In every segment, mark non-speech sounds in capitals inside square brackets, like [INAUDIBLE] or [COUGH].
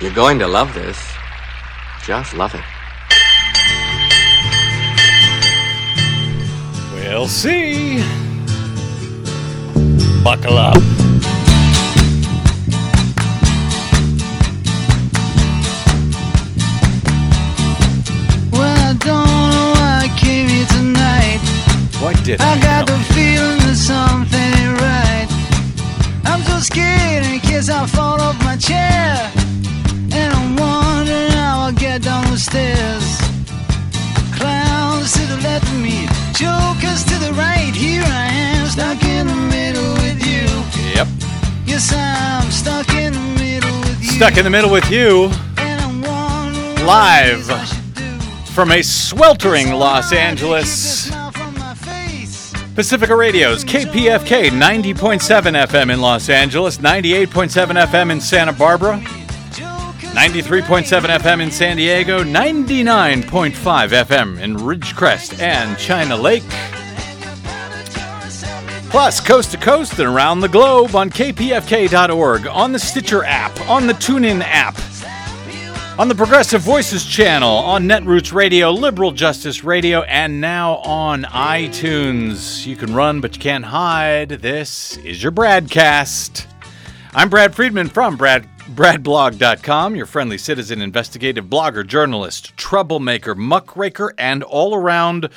You're going to love this. Just love it. We'll see. Buckle up. Well, I don't know why I came here tonight. What did I got know? the feeling that something ain't right. I'm so scared in case I fall off my chair. And I'm wondering how I'll get down the stairs. Clowns to the left of me, jokers to the right. Here I am, stuck in the middle with you. Yep. Yes, I'm stuck in the middle with you. Stuck in the middle with you And I'm wondering Live it is I should do. from a sweltering Los Angeles. Pacifica Radio's KPFK 90.7 FM in Los Angeles, 98.7 FM in Santa Barbara, 93.7 FM in San Diego, 99.5 FM in Ridgecrest and China Lake. Plus, coast to coast and around the globe on kpfk.org, on the Stitcher app, on the TuneIn app, on the Progressive Voices channel, on Netroots Radio, Liberal Justice Radio, and now on iTunes. You can run, but you can't hide. This is your Bradcast. I'm Brad Friedman from Brad, BradBlog.com, your friendly citizen, investigative blogger, journalist, troublemaker, muckraker, and all around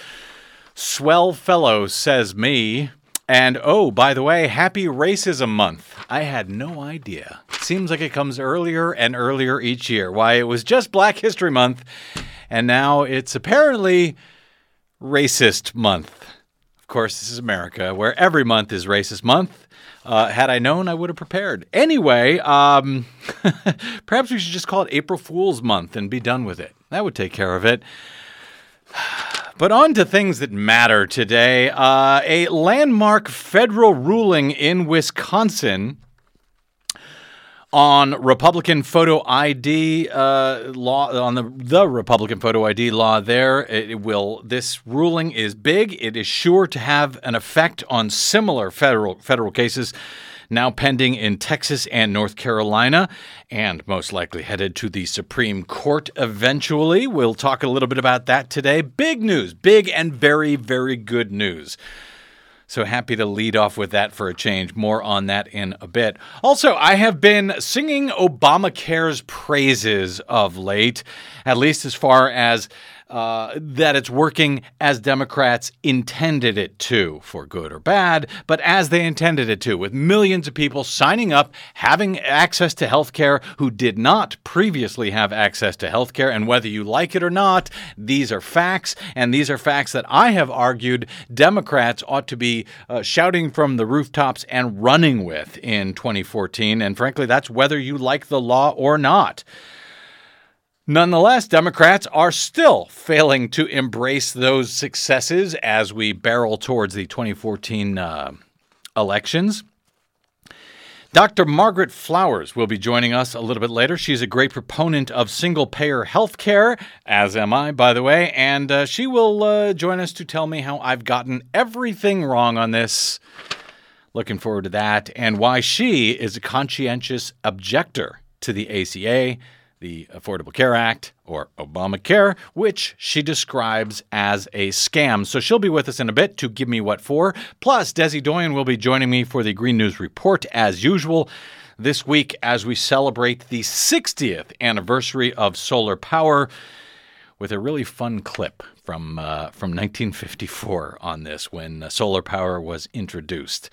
swell fellow, says me. And oh, by the way, happy Racism Month. I had no idea. Seems like it comes earlier and earlier each year. Why, it was just Black History Month, and now it's apparently Racist Month. Course, this is America, where every month is Racist Month. Uh, had I known, I would have prepared. Anyway, um, [LAUGHS] perhaps we should just call it April Fool's Month and be done with it. That would take care of it. [SIGHS] But on to things that matter today. Uh, a landmark federal ruling in Wisconsin on Republican photo ID uh, law on the the Republican photo ID law. There, it will. This ruling is big. It is sure to have an effect on similar federal federal cases now pending in Texas and North Carolina, and most likely headed to the Supreme Court eventually. We'll talk a little bit about that today. Big news, big and very, very good news. So happy to lead off with that for a change. More on that in a bit. Also, I have been singing Obamacare's praises of late, at least as far as uh, that it's working as Democrats intended it to, for good or bad, but as they intended it to, with millions of people signing up, having access to health care who did not previously have access to health care. And whether you like it or not, these are facts, and these are facts that I have argued Democrats ought to be uh, shouting from the rooftops and running with in 2014. And frankly, that's whether you like the law or not. Nonetheless, Democrats are still failing to embrace those successes as we barrel towards the 2014 uh, elections. Dr. Margaret Flowers will be joining us a little bit later. She's a great proponent of single payer health care, as am I, by the way, and uh, she will uh, join us to tell me how I've gotten everything wrong on this. Looking forward to that, and why she is a conscientious objector to the ACA the Affordable Care Act, or Obamacare, which she describes as a scam. So she'll be with us in a bit to give me what for. Plus, Desi Doyen will be joining me for the Green News Report as usual this week as we celebrate the 60th anniversary of solar power with a really fun clip from uh, from 1954 on this when uh, solar power was introduced.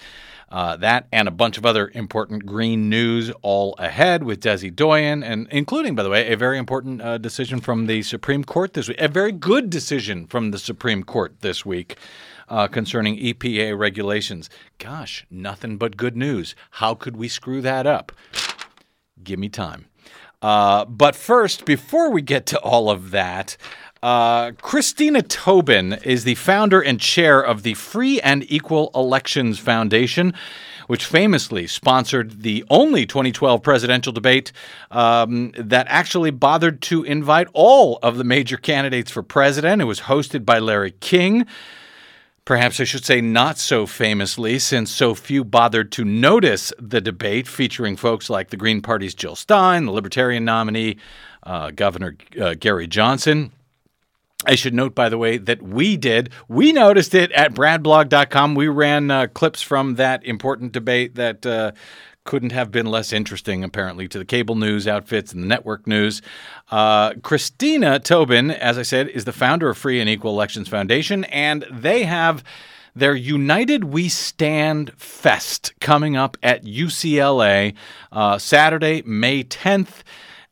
Uh, that and a bunch of other important green news all ahead with Desi Doyen, and including, by the way, a very important uh, decision from the Supreme Court this week. A very good decision from the Supreme Court this week uh, concerning EPA regulations. Gosh, nothing but good news. How could we screw that up? Give me time. Uh, but first, before we get to all of that, uh, Christina Tobin is the founder and chair of the Free and Equal Elections Foundation, which famously sponsored the only 2012 presidential debate um, that actually bothered to invite all of the major candidates for president. It was hosted by Larry King Perhaps I should say not so famously, since so few bothered to notice the debate featuring folks like the Green Party's Jill Stein, the Libertarian nominee, uh, Governor uh, Gary Johnson. I should note, by the way, that we did. We noticed it at bradblog.com. We ran uh, clips from that important debate that uh, couldn't have been less interesting, apparently, to the cable news outfits and the network news. Uh, Christina Tobin, as I said, is the founder of Free and Equal Elections Foundation, and they have their United We Stand Fest coming up at UCLA uh, Saturday, May 10th.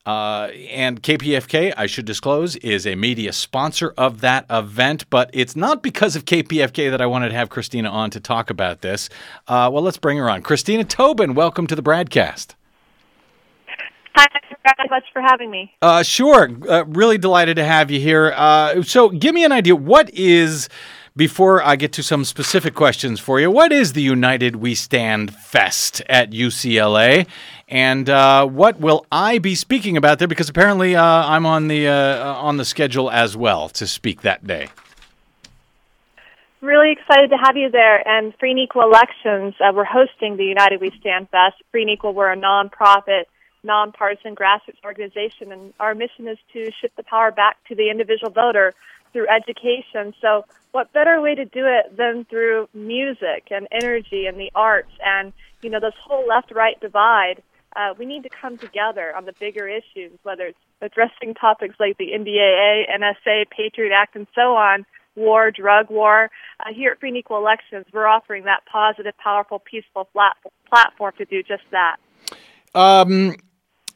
Uh, and KPFK, I should disclose, is a media sponsor of that event, but it's not because of KPFK that I wanted to have Christina on to talk about this. Uh, well, let's bring her on. Christina Tobin, welcome to the Bradcast. Hi, thank you much for having me. Uh, sure. Uh, really delighted to have you here. Uh, so, give me an idea. What is, before I get to some specific questions for you, what is the United We Stand Fest at UCLA? And uh, what will I be speaking about there? Because apparently uh, I'm on the uh, on the schedule as well to speak that day. Really excited to have you there. And Free and Equal Elections, uh, we're hosting the United We Stand Fest. Free and Equal, we're a nonprofit, nonpartisan grassroots organization, and our mission is to shift the power back to the individual voter through education. So, what better way to do it than through music and energy and the arts and you know this whole left-right divide? Uh, we need to come together on the bigger issues, whether it's addressing topics like the NDAA, NSA, Patriot Act, and so on, war, drug war. Uh, here at Free and Equal Elections, we're offering that positive, powerful, peaceful flat- platform to do just that. Um,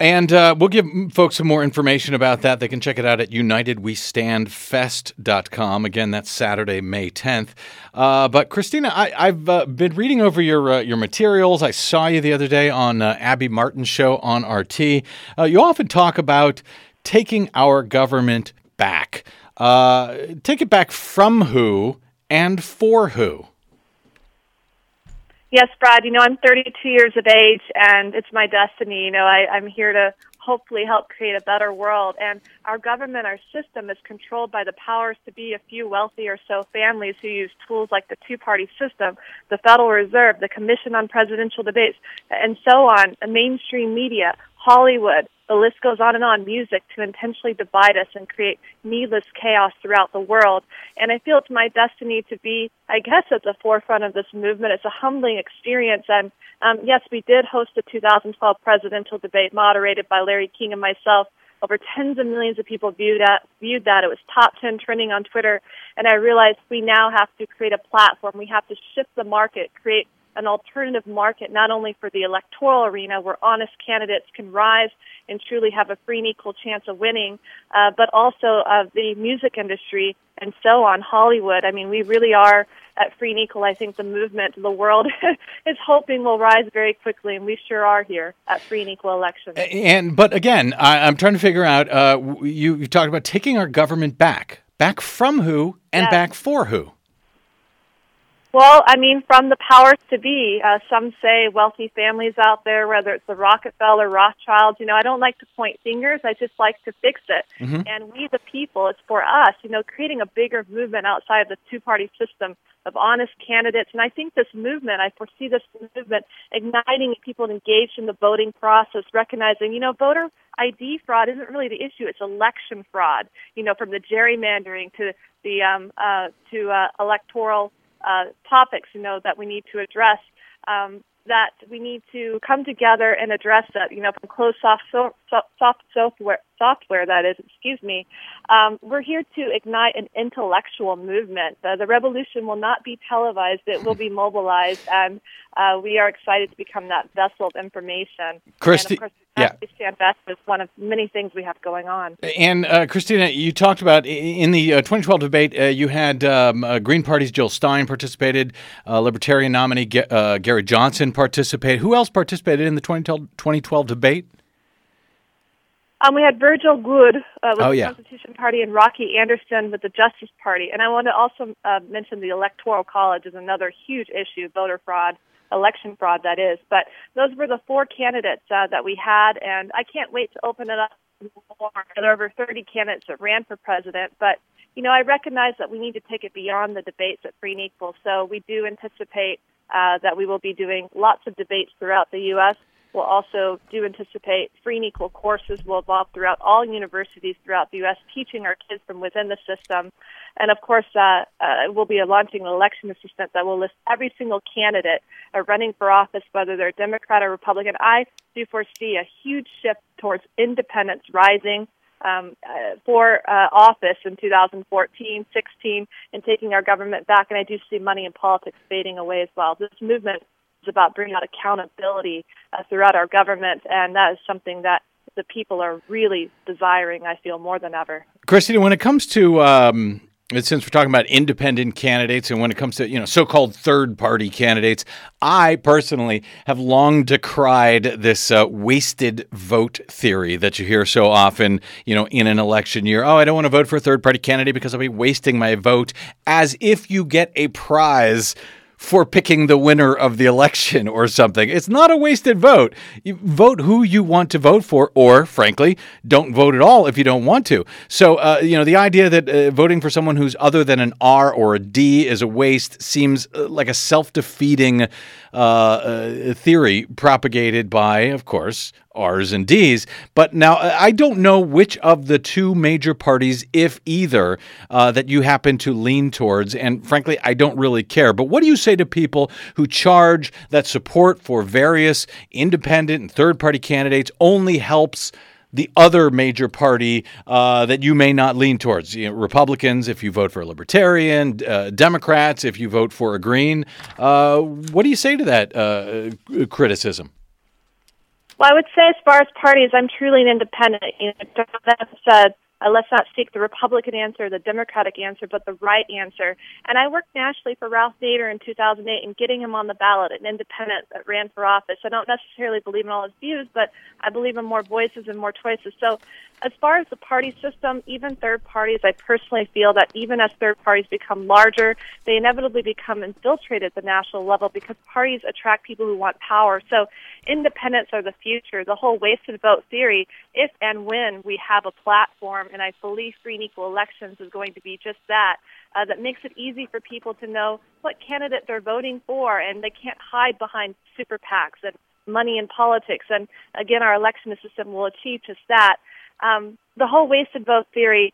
and uh, we'll give folks some more information about that. They can check it out at unitedwestandfest.com. Again, that's Saturday, May 10th. Uh, but Christina, I, have uh, been reading over your uh, your materials. I saw you the other day on uh, Abby Martin's show on RT. Uh, you often talk about taking our government back. take it back from who and for who? Yes, Brad. You know, I'm 32 years of age, and it's my destiny. You know, I, I'm here to hopefully help create a better world. And our government, our system, is controlled by the powers to be a few wealthy or so families who use tools like the two-party system, the Federal Reserve, the Commission on Presidential Debates, and so on. The mainstream media, Hollywood, the list goes on and on, music to intentionally divide us and create needless chaos throughout the world. And I feel it's my destiny to be, I guess, at the forefront of this movement. It's a humbling experience. And um, yes, we did host the 2012 presidential debate moderated by Larry King and myself. Over tens of millions of people viewed that. Viewed that. It was top 10 trending on Twitter. And I realized we now have to create a platform. We have to shift the market, create an alternative market not only for the electoral arena where honest candidates can rise and truly have a free and equal chance of winning, uh, but also of the music industry and so on, Hollywood. I mean, we really are at Free and Equal. I think the movement, the world [LAUGHS] is hoping will rise very quickly, and we sure are here at Free and Equal Elections. And but again, I, am trying to figure out. Uh, you you talked about taking our government back, back from who and yes. back for who. Well, I mean, from the powers to be, uh, some say wealthy families out there, whether it's the Rockefeller, Rothschilds. You know, I don't like to point fingers. I just like to fix it. Mm-hmm. And we, the people, it's for us. You know, creating a bigger movement outside of the two-party system of honest candidates. And I think this movement, I foresee this movement igniting people engaged in the voting process, recognizing, you know, voter ID fraud isn't really the issue. It's election fraud. You know, from the gerrymandering to the um, uh, to uh, electoral uh, topics, you know, that we need to address. Um, that we need to come together and address that. You know, from closed soft so, soft software software that is, excuse me. Um, we're here to ignite an intellectual movement. Uh, the revolution will not be televised; it will be mobilized, and uh, we are excited to become that vessel of information. Christy, and of course, yeah. Stand Fest is one of many things we have going on. And uh, Christina, you talked about in the uh, 2012 debate, uh, you had um, uh, Green Party's Jill Stein participated, uh, Libertarian nominee uh, Gary Johnson participated. Who else participated in the 2012 debate? Um, we had Virgil Goode uh, with oh, the yeah. Constitution Party and Rocky Anderson with the Justice Party. And I want to also uh, mention the Electoral College is another huge issue, voter fraud, election fraud, that is. But those were the four candidates uh, that we had, and I can't wait to open it up more. There are over 30 candidates that ran for president, but you know, I recognize that we need to take it beyond the debates at Free and Equal. So we do anticipate uh, that we will be doing lots of debates throughout the U.S. We'll also do anticipate free and equal courses will evolve throughout all universities throughout the U.S., teaching our kids from within the system. And of course, uh, uh, we'll be launching an election assistant that will list every single candidate uh, running for office, whether they're Democrat or Republican. I do foresee a huge shift towards independence rising um, uh, for uh, office in 2014, 16, and taking our government back. And I do see money in politics fading away as well. This movement is about bringing out accountability uh, throughout our government, and that is something that the people are really desiring. I feel more than ever. Christina, when it comes to um, since we're talking about independent candidates and when it comes to you know so-called third-party candidates i personally have long decried this uh, wasted vote theory that you hear so often you know in an election year oh i don't want to vote for a third-party candidate because i'll be wasting my vote as if you get a prize for picking the winner of the election or something. It's not a wasted vote. You vote who you want to vote for, or frankly, don't vote at all if you don't want to. So, uh, you know, the idea that uh, voting for someone who's other than an R or a D is a waste seems uh, like a self defeating uh, uh, theory propagated by, of course, R's and D's. But now I don't know which of the two major parties, if either, uh, that you happen to lean towards. And frankly, I don't really care. But what do you say to people who charge that support for various independent and third party candidates only helps? The other major party uh, that you may not lean towards. You know, Republicans, if you vote for a Libertarian, uh, Democrats, if you vote for a Green. Uh, what do you say to that uh, criticism? Well, I would say as far as parties, I'm truly an independent. You know, said, let's not seek the Republican answer, the Democratic answer, but the right answer. And I worked nationally for Ralph Nader in 2008 in getting him on the ballot, an independent that ran for office. I don't necessarily believe in all his views, but I believe in more voices and more choices. So as far as the party system, even third parties, I personally feel that even as third parties become larger, they inevitably become infiltrated at the national level because parties attract people who want power. So independents are the future. The whole wasted vote theory, if and when we have a platform, and I believe free and equal elections is going to be just that, uh, that makes it easy for people to know what candidate they're voting for, and they can't hide behind super PACs and money in politics. And again, our election system will achieve just that. Um, the whole wasted vote theory,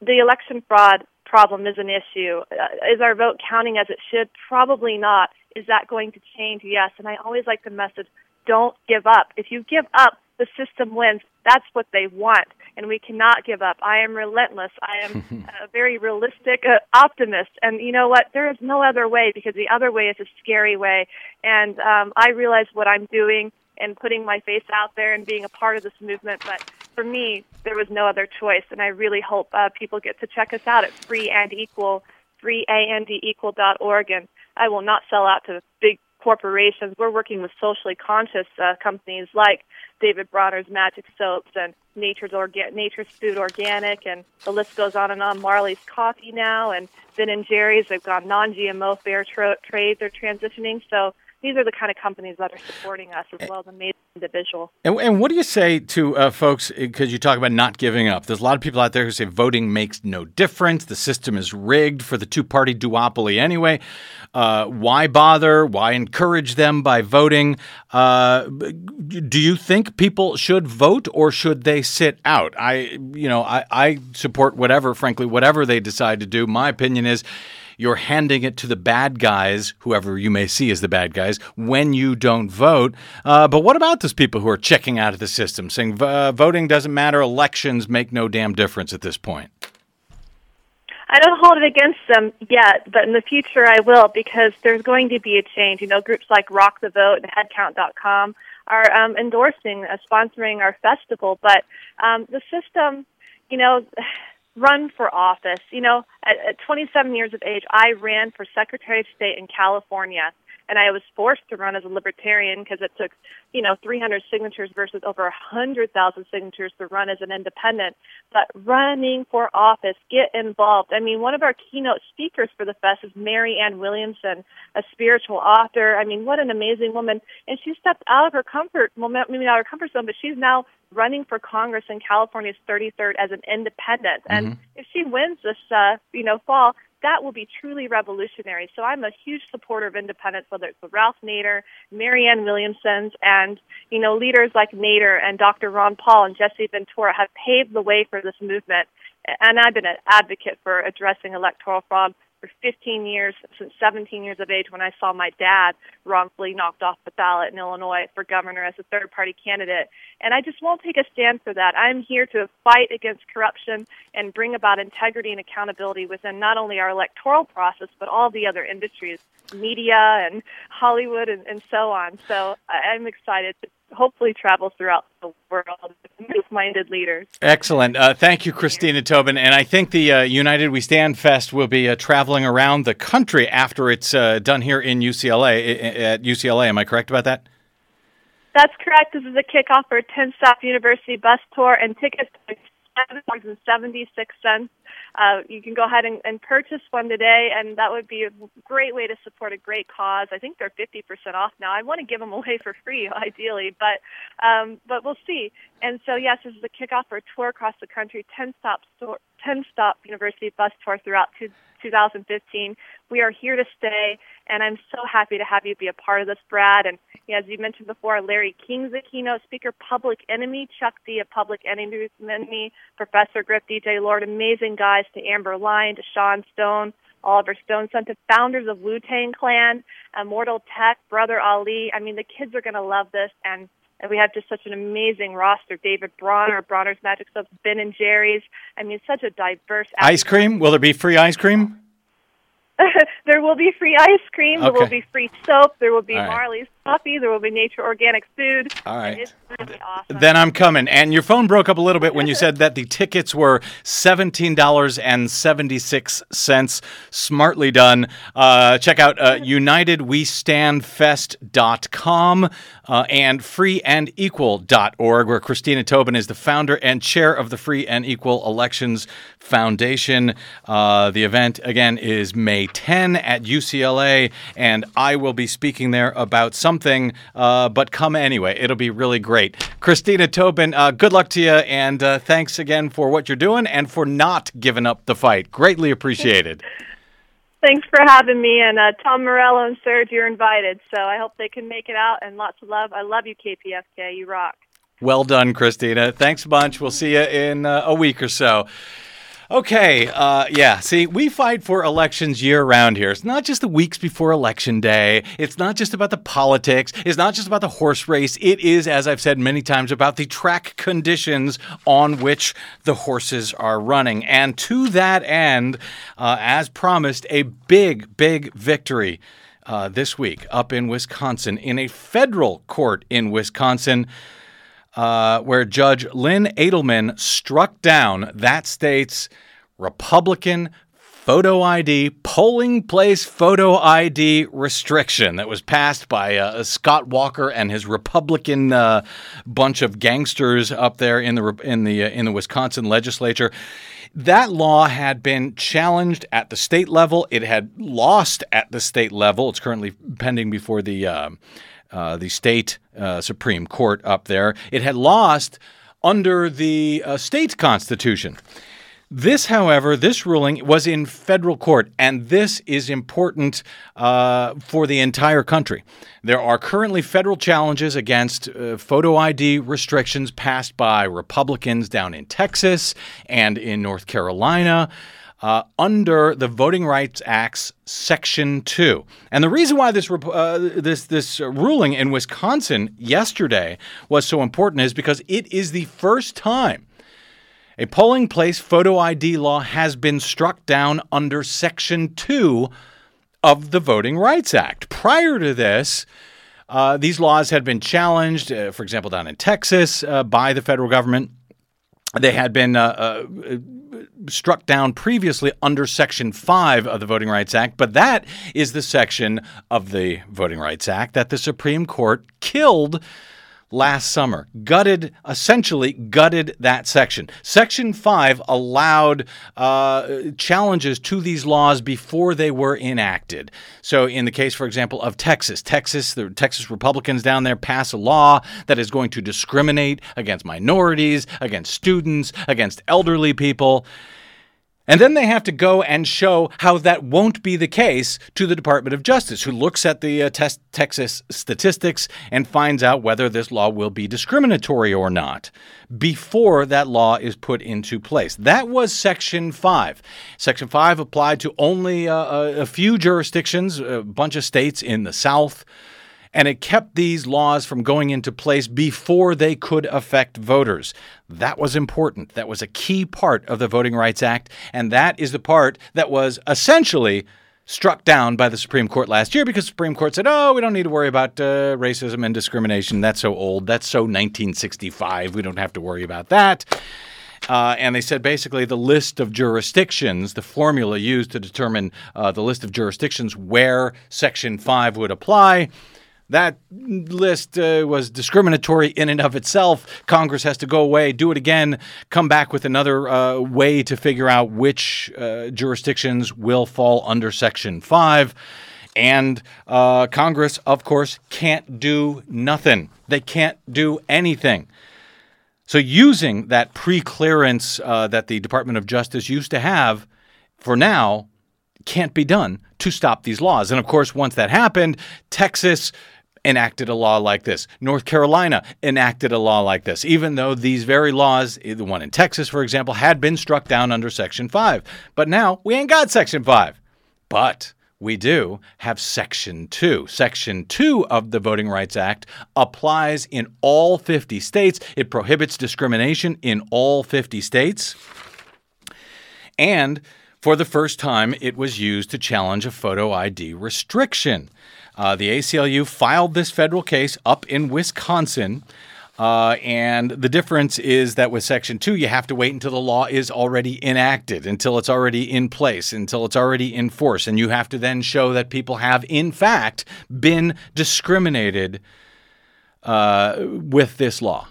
the election fraud problem is an issue. Uh, is our vote counting as it should? Probably not. Is that going to change? Yes. And I always like the message don't give up. If you give up, the system wins. That's what they want, and we cannot give up. I am relentless. I am [LAUGHS] a very realistic uh, optimist, and you know what? There is no other way because the other way is a scary way. And um, I realize what I'm doing and putting my face out there and being a part of this movement. But for me, there was no other choice, and I really hope uh, people get to check us out at free and equal, freeandequal.org. And I will not sell out to the big corporations. We're working with socially conscious uh, companies like David Bronner's Magic Soaps and Nature's Orga- Nature's Food Organic, and the list goes on and on. Marley's Coffee now, and Ben and Jerry's. They've gone non-GMO fair tra- trade. They're transitioning. So these are the kind of companies that are supporting us as well as a individual. And, and what do you say to uh, folks, because you talk about not giving up? There's a lot of people out there who say voting makes no difference. The system is rigged for the two party duopoly anyway. Uh, why bother? Why encourage them by voting? Uh, do you think people should vote or should they sit out? I, you know, I, I support whatever, frankly, whatever they decide to do. My opinion is you're handing it to the bad guys, whoever you may see as the bad guys, when you don't vote. Uh, but what about those people who are checking out of the system, saying uh, voting doesn't matter, elections make no damn difference at this point? I don't hold it against them yet, but in the future I will because there's going to be a change. You know, groups like Rock the Vote and Headcount.com are um, endorsing, uh, sponsoring our festival, but um, the system, you know, run for office. You know, at, at 27 years of age, I ran for Secretary of State in California. And I was forced to run as a libertarian because it took, you know, 300 signatures versus over 100,000 signatures to run as an independent. But running for office, get involved. I mean, one of our keynote speakers for the fest is Marianne Williamson, a spiritual author. I mean, what an amazing woman! And she stepped out of her comfort, well, maybe not her comfort zone, but she's now running for Congress in California's 33rd as an independent. And if she wins this, uh, you know, fall, that will be truly revolutionary. So I'm a huge supporter of independence, whether it's with Ralph Nader, Marianne Williamson's, and you know leaders like Nader and Dr. Ron Paul and Jesse Ventura have paved the way for this movement. And I've been an advocate for addressing electoral fraud for 15 years, since 17 years of age, when I saw my dad wrongfully knocked off the ballot in Illinois for governor as a third party candidate. And I just won't take a stand for that. I'm here to fight against corruption and bring about integrity and accountability within not only our electoral process, but all the other industries, media and Hollywood and, and so on. So I'm excited to hopefully travel throughout the world with minded leaders. Excellent. Uh, thank you, Christina Tobin. And I think the uh, United We Stand Fest will be uh, traveling around the country after it's uh, done here in UCLA, at UCLA. Am I correct about that? That's correct. This is a kickoff for a 10 stop university bus tour, and tickets are $7.76. Uh, you can go ahead and, and purchase one today, and that would be a great way to support a great cause. I think they're 50% off now. I want to give them away for free, [LAUGHS] ideally, but um, but we'll see. And so, yes, this is a kickoff for a tour across the country, 10 stop store, 10 stop university bus tour throughout 2015. We are here to stay, and I'm so happy to have you be a part of this, Brad. And as you mentioned before, Larry King's a keynote speaker, Public Enemy, Chuck D, a Public Enemy, Professor Griff, DJ Lord, amazing guys to Amber Lyon, to Sean Stone, Oliver Stone, son to founders of Wu Tang Clan, Immortal Tech, Brother Ali. I mean, the kids are going to love this, and and we have just such an amazing roster. David Bronner, Bronner's Magic Soaps, Ben and Jerry's. I mean, such a diverse. Ice cream? Will there be free ice cream? [LAUGHS] there will be free ice cream. There will be free soap. There will be right. Marley's coffee. There will be nature organic food. All right. It's really awesome. Then I'm coming. And your phone broke up a little bit when you said that the tickets were $17.76. Smartly done. Uh, check out uh, UnitedWeStandFest.com uh, and freeandequal.org, where Christina Tobin is the founder and chair of the Free and Equal Elections Foundation. Uh, the event, again, is May 10 at UCLA, and I will be speaking there about something, uh, but come anyway. It'll be really great. Christina Tobin, uh, good luck to you, and uh, thanks again for what you're doing and for not giving up the fight. Greatly appreciated. [LAUGHS] Thanks for having me. And uh, Tom Morello and Serge, you're invited. So I hope they can make it out. And lots of love. I love you, KPFK. You rock. Well done, Christina. Thanks a bunch. We'll see you in uh, a week or so. Okay, uh, yeah. See, we fight for elections year round here. It's not just the weeks before election day. It's not just about the politics. It's not just about the horse race. It is, as I've said many times, about the track conditions on which the horses are running. And to that end, uh, as promised, a big, big victory uh, this week up in Wisconsin in a federal court in Wisconsin uh, where Judge Lynn Adelman struck down that state's Republican photo ID, polling place photo ID restriction that was passed by uh, Scott Walker and his Republican uh, bunch of gangsters up there in the in the uh, in the Wisconsin legislature. That law had been challenged at the state level. It had lost at the state level. It's currently pending before the uh, the state uh, Supreme Court up there. It had lost under the uh, state constitution. This, however, this ruling was in federal court, and this is important uh, for the entire country. There are currently federal challenges against uh, photo ID restrictions passed by Republicans down in Texas and in North Carolina. Uh, under the Voting Rights Act's Section Two, and the reason why this uh, this this ruling in Wisconsin yesterday was so important is because it is the first time a polling place photo ID law has been struck down under Section 2 of the Voting Rights Act. Prior to this, uh, these laws had been challenged, uh, for example, down in Texas uh, by the federal government. They had been uh, uh, struck down previously under Section 5 of the Voting Rights Act, but that is the section of the Voting Rights Act that the Supreme Court killed last summer. Gutted, essentially gutted that section. Section 5 allowed uh, challenges to these laws before they were enacted. So, in the case, for example, of Texas, Texas, the Texas Republicans down there pass a law that is going to discriminate against minorities, against students, against elderly people. And then they have to go and show how that won't be the case to the Department of Justice, who looks at the uh, Texas statistics and finds out whether this law will be discriminatory or not before that law is put into place. That was Section 5. Section 5 applied to only uh, a few jurisdictions, a bunch of states in the South and it kept these laws from going into place before they could affect voters. That was important. That was a key part of the Voting Rights Act, and that is the part that was essentially struck down by the Supreme Court last year because the Supreme Court said, "Oh, we don't need to worry about uh, racism and discrimination. That's so old. That's so 1965. We don't have to worry about that." Uh, and they said basically the list of jurisdictions, the formula used to determine uh, the list of jurisdictions where Section 5 would apply, that list uh, was discriminatory in and of itself. Congress has to go away, do it again, come back with another uh, way to figure out which uh, jurisdictions will fall under Section 5. And uh, Congress, of course, can't do nothing. They can't do anything. So, using that pre clearance uh, that the Department of Justice used to have for now can't be done to stop these laws. And of course, once that happened, Texas enacted a law like this. North Carolina enacted a law like this, even though these very laws, eh, the one in Texas, for example, had been struck down under Section 5. But now we ain't got Section 5. But we do have Section 2. Section 2 of the Voting Rights Act applies in all 50 states. It prohibits discrimination in all 50 states. And for the first time, it was used to challenge a photo ID restriction. Uh, the ACLU filed this federal case up in Wisconsin. Uh, and the difference is that with Section 2, you have to wait until the law is already enacted, until it's already in place, until it's already in force. And you have to then show that people have, in fact, been discriminated uh, with this law.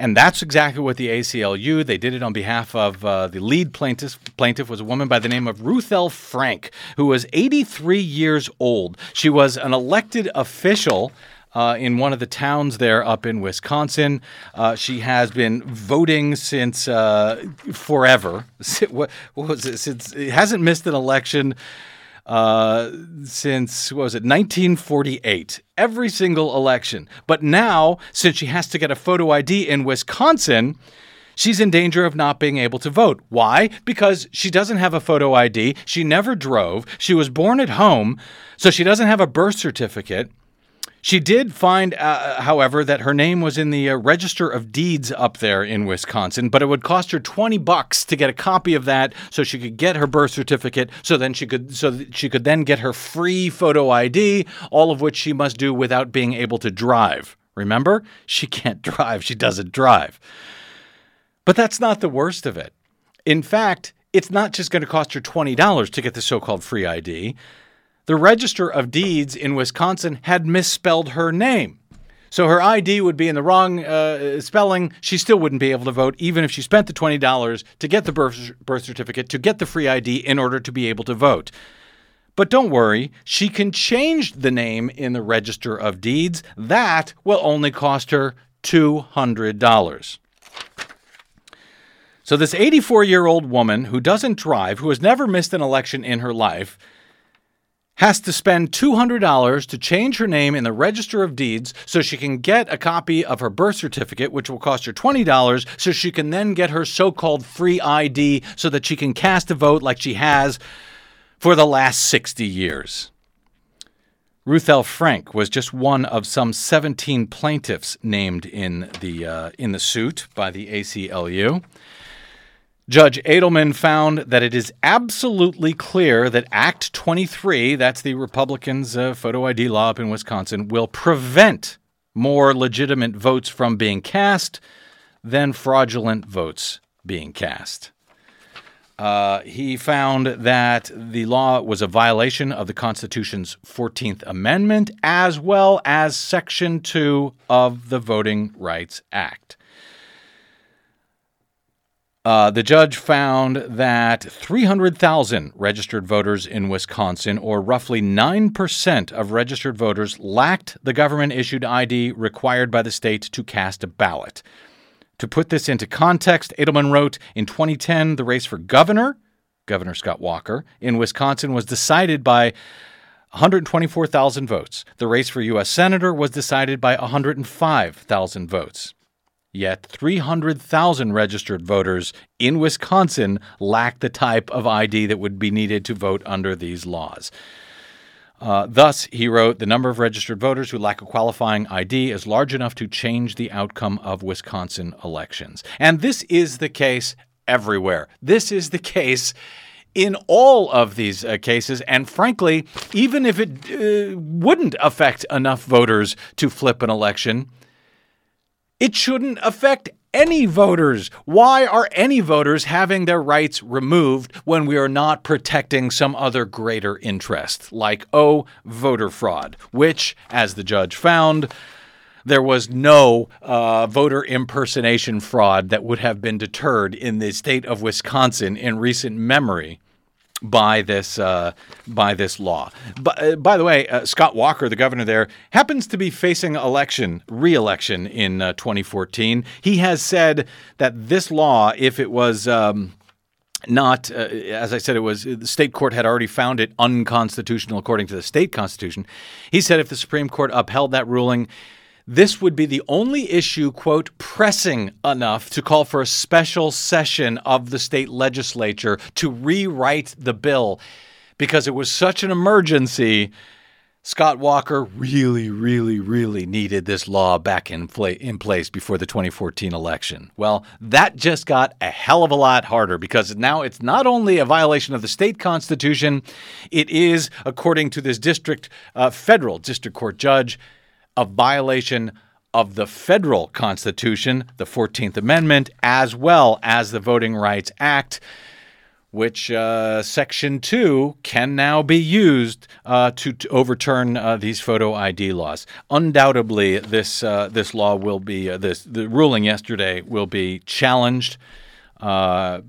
And that's exactly what the ACLU, they did it on behalf of uh, the lead plaintiff. Plaintiff was a woman by the name of Ruth L. Frank, who was 83 years old. She was an elected official uh, in one of the towns there up in Wisconsin. Uh, she has been voting since uh, forever. [LAUGHS] what, what, was it? Since it hasn't missed an election uh, since what was it 1948 every single election. But now since she has to get a photo id in wisconsin she's in danger of not being able to vote. Why? Because she doesn't have a photo id she never drove. She was born at home so she doesn't have a birth certificate she did find, uh, however, that her name was in the uh, Register of Deeds up there in Wisconsin, but it would cost her 20 bucks to get a copy of that so she could get her birth certificate so then she could so she could then get her free photo ID, all of which she must do without being able to drive. Remember? She can't [LAUGHS] drive. She doesn't drive. But that's not the worst of it. In fact, it's not just going to cost her $20 to get the so-called free ID the Register of Deeds in Wisconsin had misspelled her name. So her ID would be in the wrong uh, spelling. She still wouldn't be able to vote, even if she spent the $20 to get the birth, birth certificate, to get the free ID in order to be able to vote. But don't worry, she can change the name in the Register of Deeds. That will only cost her $200. So, this 84 year old woman who doesn't drive, who has never missed an election in her life, has to spend $200 to change her name in the Register of Deeds so she can get a copy of her birth certificate, which will cost her $20, so she can then get her so called free ID so that she can cast a vote like she has for the last 60 years. Ruth L. Frank was just one of some 17 plaintiffs named in the, uh, in the suit by the ACLU. Judge Adelman found that it is absolutely clear that Act 23, that's the Republicans' uh, photo ID law up in Wisconsin, will prevent more legitimate votes from being cast than fraudulent votes being cast. Uh, he found that the law was a violation of the Constitution's 14th Amendment as well as Section 2 of the Voting Rights Act. Uh, the judge found that 300,000 registered voters in Wisconsin, or roughly 9% of registered voters, lacked the government issued ID required by the state to cast a ballot. To put this into context, Adelman wrote In 2010, the race for governor, Governor Scott Walker, in Wisconsin was decided by 124,000 votes. The race for U.S. Senator was decided by 105,000 votes. Yet 300,000 registered voters in Wisconsin lack the type of ID that would be needed to vote under these laws. Uh, thus, he wrote, the number of registered voters who lack a qualifying ID is large enough to change the outcome of Wisconsin elections. And this is the case everywhere. This is the case in all of these uh, cases. And frankly, even if it uh, wouldn't affect enough voters to flip an election, it shouldn't affect any voters. Why are any voters having their rights removed when we are not protecting some other greater interest, like, oh, voter fraud, which, as the judge found, there was no uh, voter impersonation fraud that would have been deterred in the state of Wisconsin in recent memory by this uh, by this law. But, uh, by the way, uh, Scott Walker, the governor there, happens to be facing election re-election in uh, 2014. He has said that this law, if it was um, not, uh, as I said, it was the state court had already found it unconstitutional according to the state constitution. He said if the Supreme Court upheld that ruling, this would be the only issue, quote, pressing enough to call for a special session of the state legislature to rewrite the bill because it was such an emergency. Scott Walker really, really, really needed this law back in, in place before the 2014 election. Well, that just got a hell of a lot harder because now it's not only a violation of the state constitution, it is, according to this district, uh, federal district court judge, a violation of the federal Constitution, the 14th Amendment, as well as the Voting Rights Act, which uh, Section 2 can now be used uh, to, to, overturn uh, these photo ID laws. Undoubtedly, this, uh, this law will be, uh, this, the ruling yesterday will be challenged uh,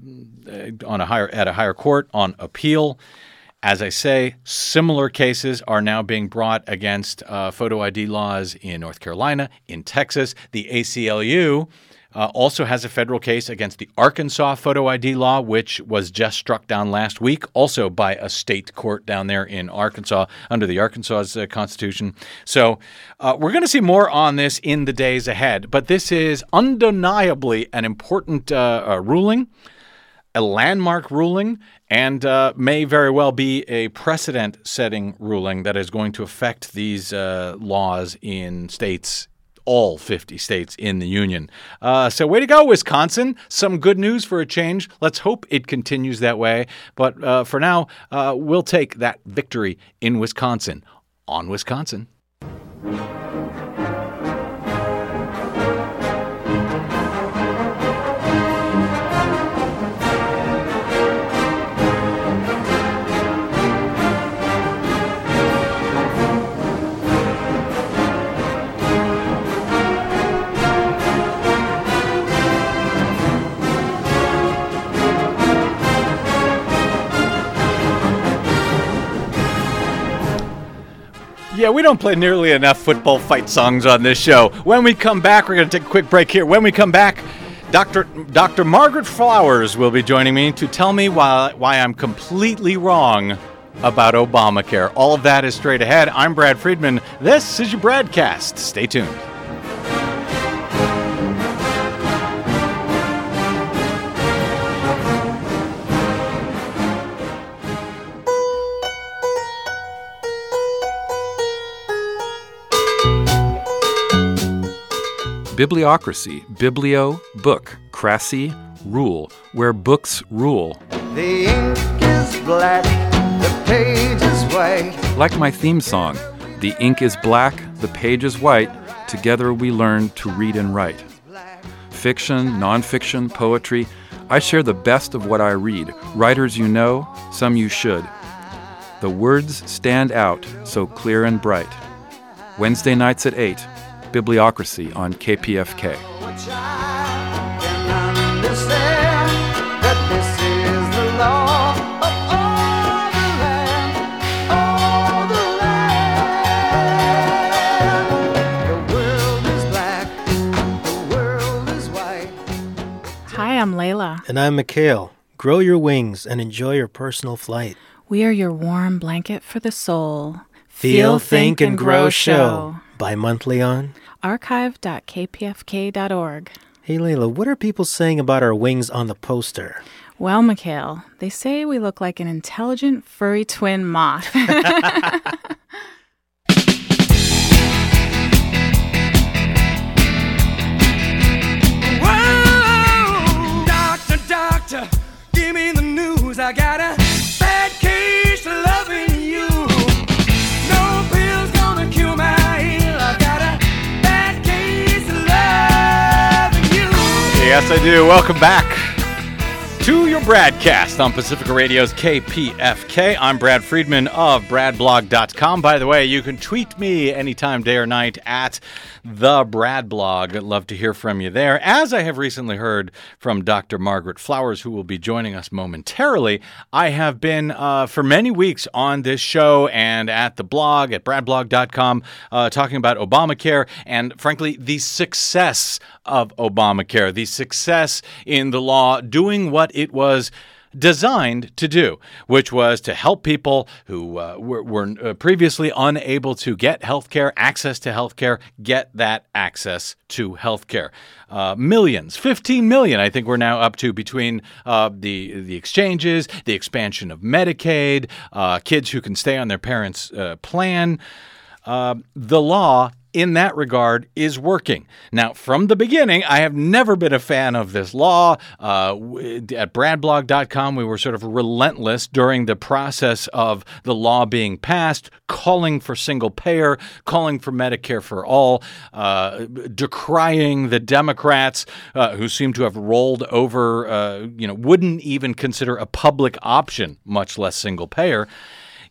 on a higher, at a higher court on appeal. As I say, similar cases are now being brought against uh, photo ID laws in North Carolina, in Texas. The ACLU uh, also has a federal case against the Arkansas photo ID law, which was just struck down last week, also by a state court down there in Arkansas under the Arkansas uh, constitution. So uh, we're going to see more on this in the days ahead. But this is undeniably an important uh, uh, ruling a landmark ruling and uh, may very well be a precedent setting ruling that is going to affect these uh, laws in states. All 50 states in the union. Uh, so, way to go, Wisconsin. Some good news for a change. Let's hope it continues that way. But uh, for now, uh, we'll take that victory in Wisconsin on Wisconsin. Yeah, we don't play nearly enough football fight songs on this show. When we come back, we're going to take a quick break here. When we come back, Dr. Dr. Margaret Flowers will be joining me to tell me why, why I'm completely wrong about Obamacare. All of that is straight ahead. I'm Brad Friedman. This is your Bradcast. Stay tuned. Bibliocracy, biblio, book, crassy, rule, where books rule. The ink is black, the page is white. Like my theme song, the ink is black, the page is white, together we learn to read and write. Fiction, nonfiction, poetry, I share the best of what I read. Writers you know, some you should. The words stand out so clear and bright. Wednesday nights at 8, Bibliocracy on KPFK. Hi, I'm Layla. And I'm Mikhail. Grow your wings and enjoy your personal flight. We are your warm blanket for the soul. Feel, Think, and Grow Show. Bi monthly on. Archive.kpfk.org. Hey Layla, what are people saying about our wings on the poster? Well, Mikhail, they say we look like an intelligent furry twin moth. [LAUGHS] Whoa, doctor, doctor, give me the news. I got Yes, I do. Welcome back to your Bradcast on Pacifica Radio's KPFK. I'm Brad Friedman of BradBlog.com. By the way, you can tweet me anytime, day or night, at the Brad Blog. I'd love to hear from you there. As I have recently heard from Dr. Margaret Flowers, who will be joining us momentarily, I have been uh, for many weeks on this show and at the blog at BradBlog.com uh, talking about Obamacare and, frankly, the success of Obamacare, the success in the law doing what it was designed to do, which was to help people who uh, were, were uh, previously unable to get health care, access to health care, get that access to health care. Uh, millions, 15 million, I think we're now up to between uh, the, the exchanges, the expansion of Medicaid, uh, kids who can stay on their parents' uh, plan. The law in that regard is working. Now, from the beginning, I have never been a fan of this law. Uh, at bradblog.com, we were sort of relentless during the process of the law being passed, calling for single payer, calling for Medicare for all, uh, decrying the Democrats uh, who seem to have rolled over, uh, you know, wouldn't even consider a public option, much less single payer.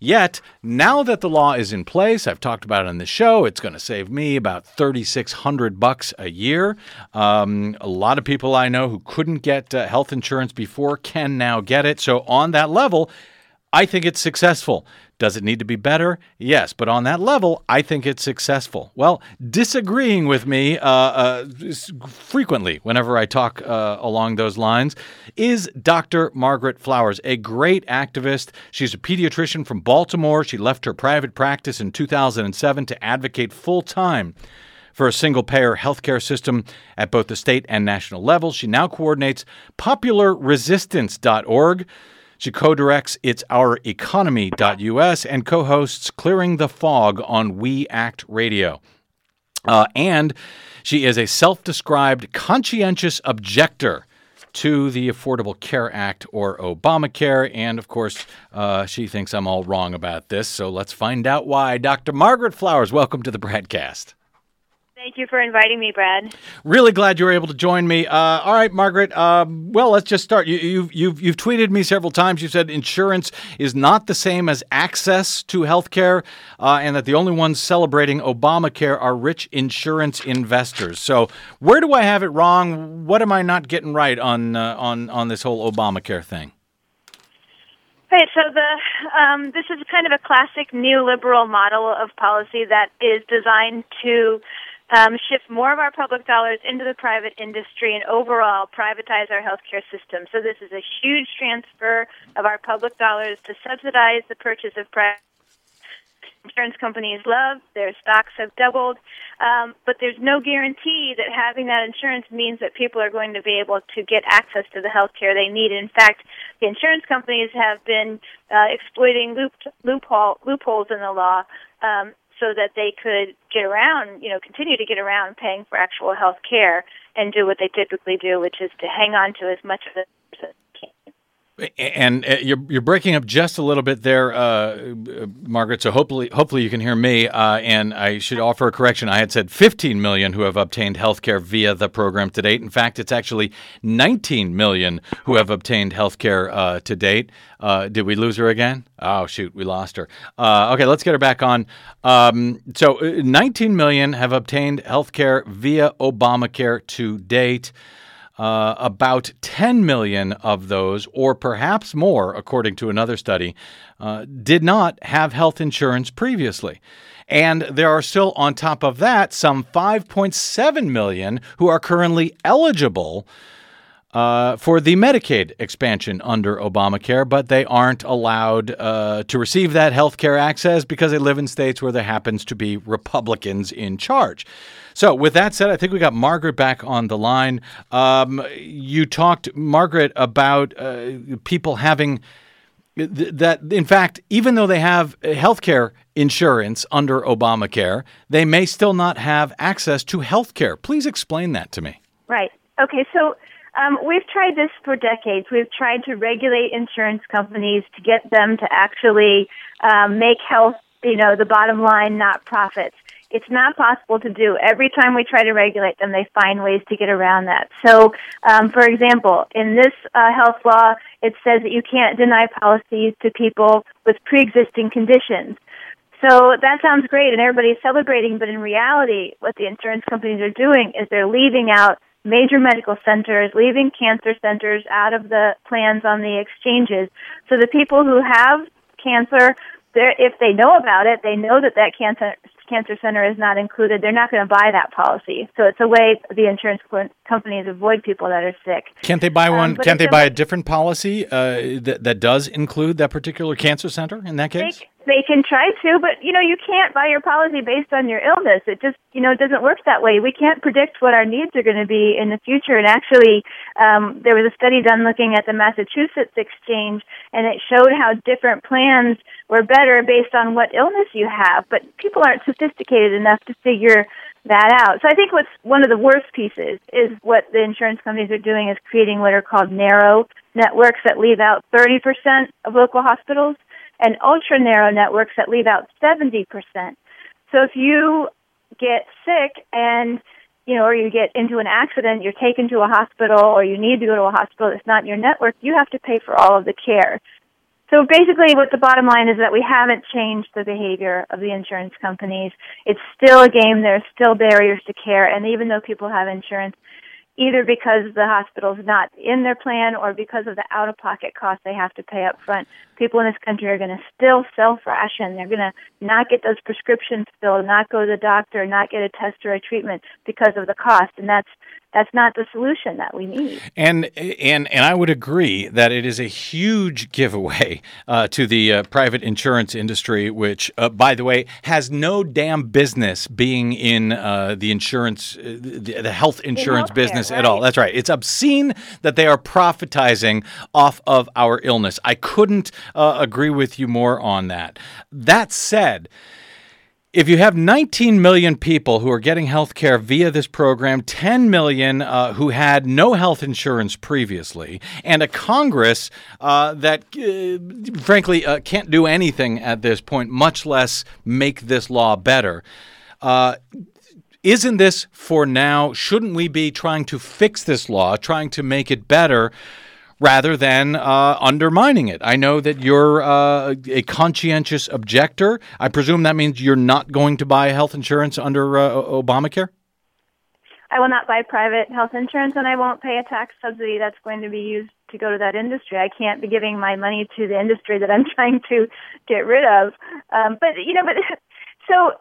Yet, now that the law is in place, I've talked about it on the show, it's going to save me about 3600 bucks a year. Um, a lot of people I know who couldn't get uh, health insurance before can now get it. So, on that level, I think it's successful. Does it need to be better? Yes, but on that level, I think it's successful. Well, disagreeing with me uh, uh, frequently whenever I talk uh, along those lines is Dr. Margaret Flowers, a great activist. She's a pediatrician from Baltimore. She left her private practice in 2007 to advocate full time for a single payer healthcare system at both the state and national levels. She now coordinates popularresistance.org. She co directs It's Our Economy.us and co hosts Clearing the Fog on We Act Radio. Uh, and she is a self described conscientious objector to the Affordable Care Act or Obamacare. And of course, uh, she thinks I'm all wrong about this. So let's find out why. Dr. Margaret Flowers, welcome to the Bradcast. Thank you for inviting me, Brad. Really glad you were able to join me. Uh, all right, Margaret. Um, well, let's just start. You, you've you've you've tweeted me several times. You said insurance is not the same as access to health care, uh, and that the only ones celebrating Obamacare are rich insurance investors. So, where do I have it wrong? What am I not getting right on uh, on on this whole Obamacare thing? Right, so the um, this is kind of a classic neoliberal model of policy that is designed to um, shift more of our public dollars into the private industry and overall privatize our healthcare system. So this is a huge transfer of our public dollars to subsidize the purchase of private insurance companies love. Their stocks have doubled. Um, but there's no guarantee that having that insurance means that people are going to be able to get access to the health care they need. In fact, the insurance companies have been uh, exploiting loop, loophole, loopholes in the law um, so that they could get around, you know, continue to get around paying for actual health care and do what they typically do, which is to hang on to as much of can. And uh, you're you're breaking up just a little bit there, uh, uh, Margaret. So hopefully hopefully you can hear me. Uh, and I should offer a correction. I had said 15 million who have obtained health care via the program to date. In fact, it's actually 19 million who have obtained health care uh, to date. Uh, did we lose her again? Oh shoot, we lost her. Okay, let's get her back on. Um, so uh, 19 million have obtained health care via Obamacare to date. Uh, about 10 million of those, or perhaps more, according to another study, uh, did not have health insurance previously. And there are still, on top of that, some 5.7 million who are currently eligible uh, for the Medicaid expansion under Obamacare, but they aren't allowed uh, to receive that health care access because they live in states where there happens to be Republicans in charge. So, with that said, I think we got Margaret back on the line. Um, you talked, Margaret, about uh, people having th- that, in fact, even though they have health care insurance under Obamacare, they may still not have access to health care. Please explain that to me. Right. Okay. So um, we've tried this for decades. We've tried to regulate insurance companies to get them to actually um, make health, you know, the bottom line, not profits. It's not possible to do. Every time we try to regulate them, they find ways to get around that. So, um, for example, in this uh, health law, it says that you can't deny policies to people with pre-existing conditions. So that sounds great and everybody's celebrating, but in reality, what the insurance companies are doing is they're leaving out major medical centers, leaving cancer centers out of the plans on the exchanges. So the people who have cancer, if they know about it, they know that that cancer cancer center is not included. They're not going to buy that policy. So it's a way the insurance co- companies avoid people that are sick. Can't they buy Um, one? but can't they buy a different policy uh, that that does include that particular cancer center in that case? they can try to, but you know, you can't buy your policy based on your illness. It just, you know, doesn't work that way. We can't predict what our needs are going to be in the future. And actually, um, there was a study done looking at the Massachusetts exchange, and it showed how different plans were better based on what illness you have. But people aren't sophisticated enough to figure that out. So I think what's one of the worst pieces is what the insurance companies are doing is creating what are called narrow networks that leave out 30% of local hospitals and ultra narrow networks that leave out 70%. So if you get sick and you know, or you get into an accident, you're taken to a hospital, or you need to go to a hospital that's not in your network, you have to pay for all of the care. So basically, what the bottom line is that we haven't changed the behavior of the insurance companies. It's still a game. There's still barriers to care, and even though people have insurance, either because the hospital's not in their plan or because of the out-of-pocket costs they have to pay up front, people in this country are going to still self-ration. They're going to not get those prescriptions filled, not go to the doctor, not get a test or a treatment because of the cost, and that's that's not the solution that we need. And and and I would agree that it is a huge giveaway uh, to the uh, private insurance industry, which, uh, by the way, has no damn business being in uh, the insurance, uh, the, the health insurance business at all. That's right. It's obscene that they are profitizing off of our illness. I couldn't uh, agree with you more on that. That said. If you have 19 million people who are getting health care via this program, 10 million uh, who had no health insurance previously, and a Congress uh, that, uh, frankly, uh, can't do anything at this point, much less make this law better. Uh, isn't this for now? Shouldn't we be trying to fix this law, trying to make it better? Rather than uh, undermining it. I know that you're uh, a conscientious objector. I presume that means you're not going to buy health insurance under uh, Obamacare? I will not buy private health insurance and I won't pay a tax subsidy that's going to be used to go to that industry. I can't be giving my money to the industry that I'm [LAUGHS] trying to get rid of. Um, but, you know, but [LAUGHS] so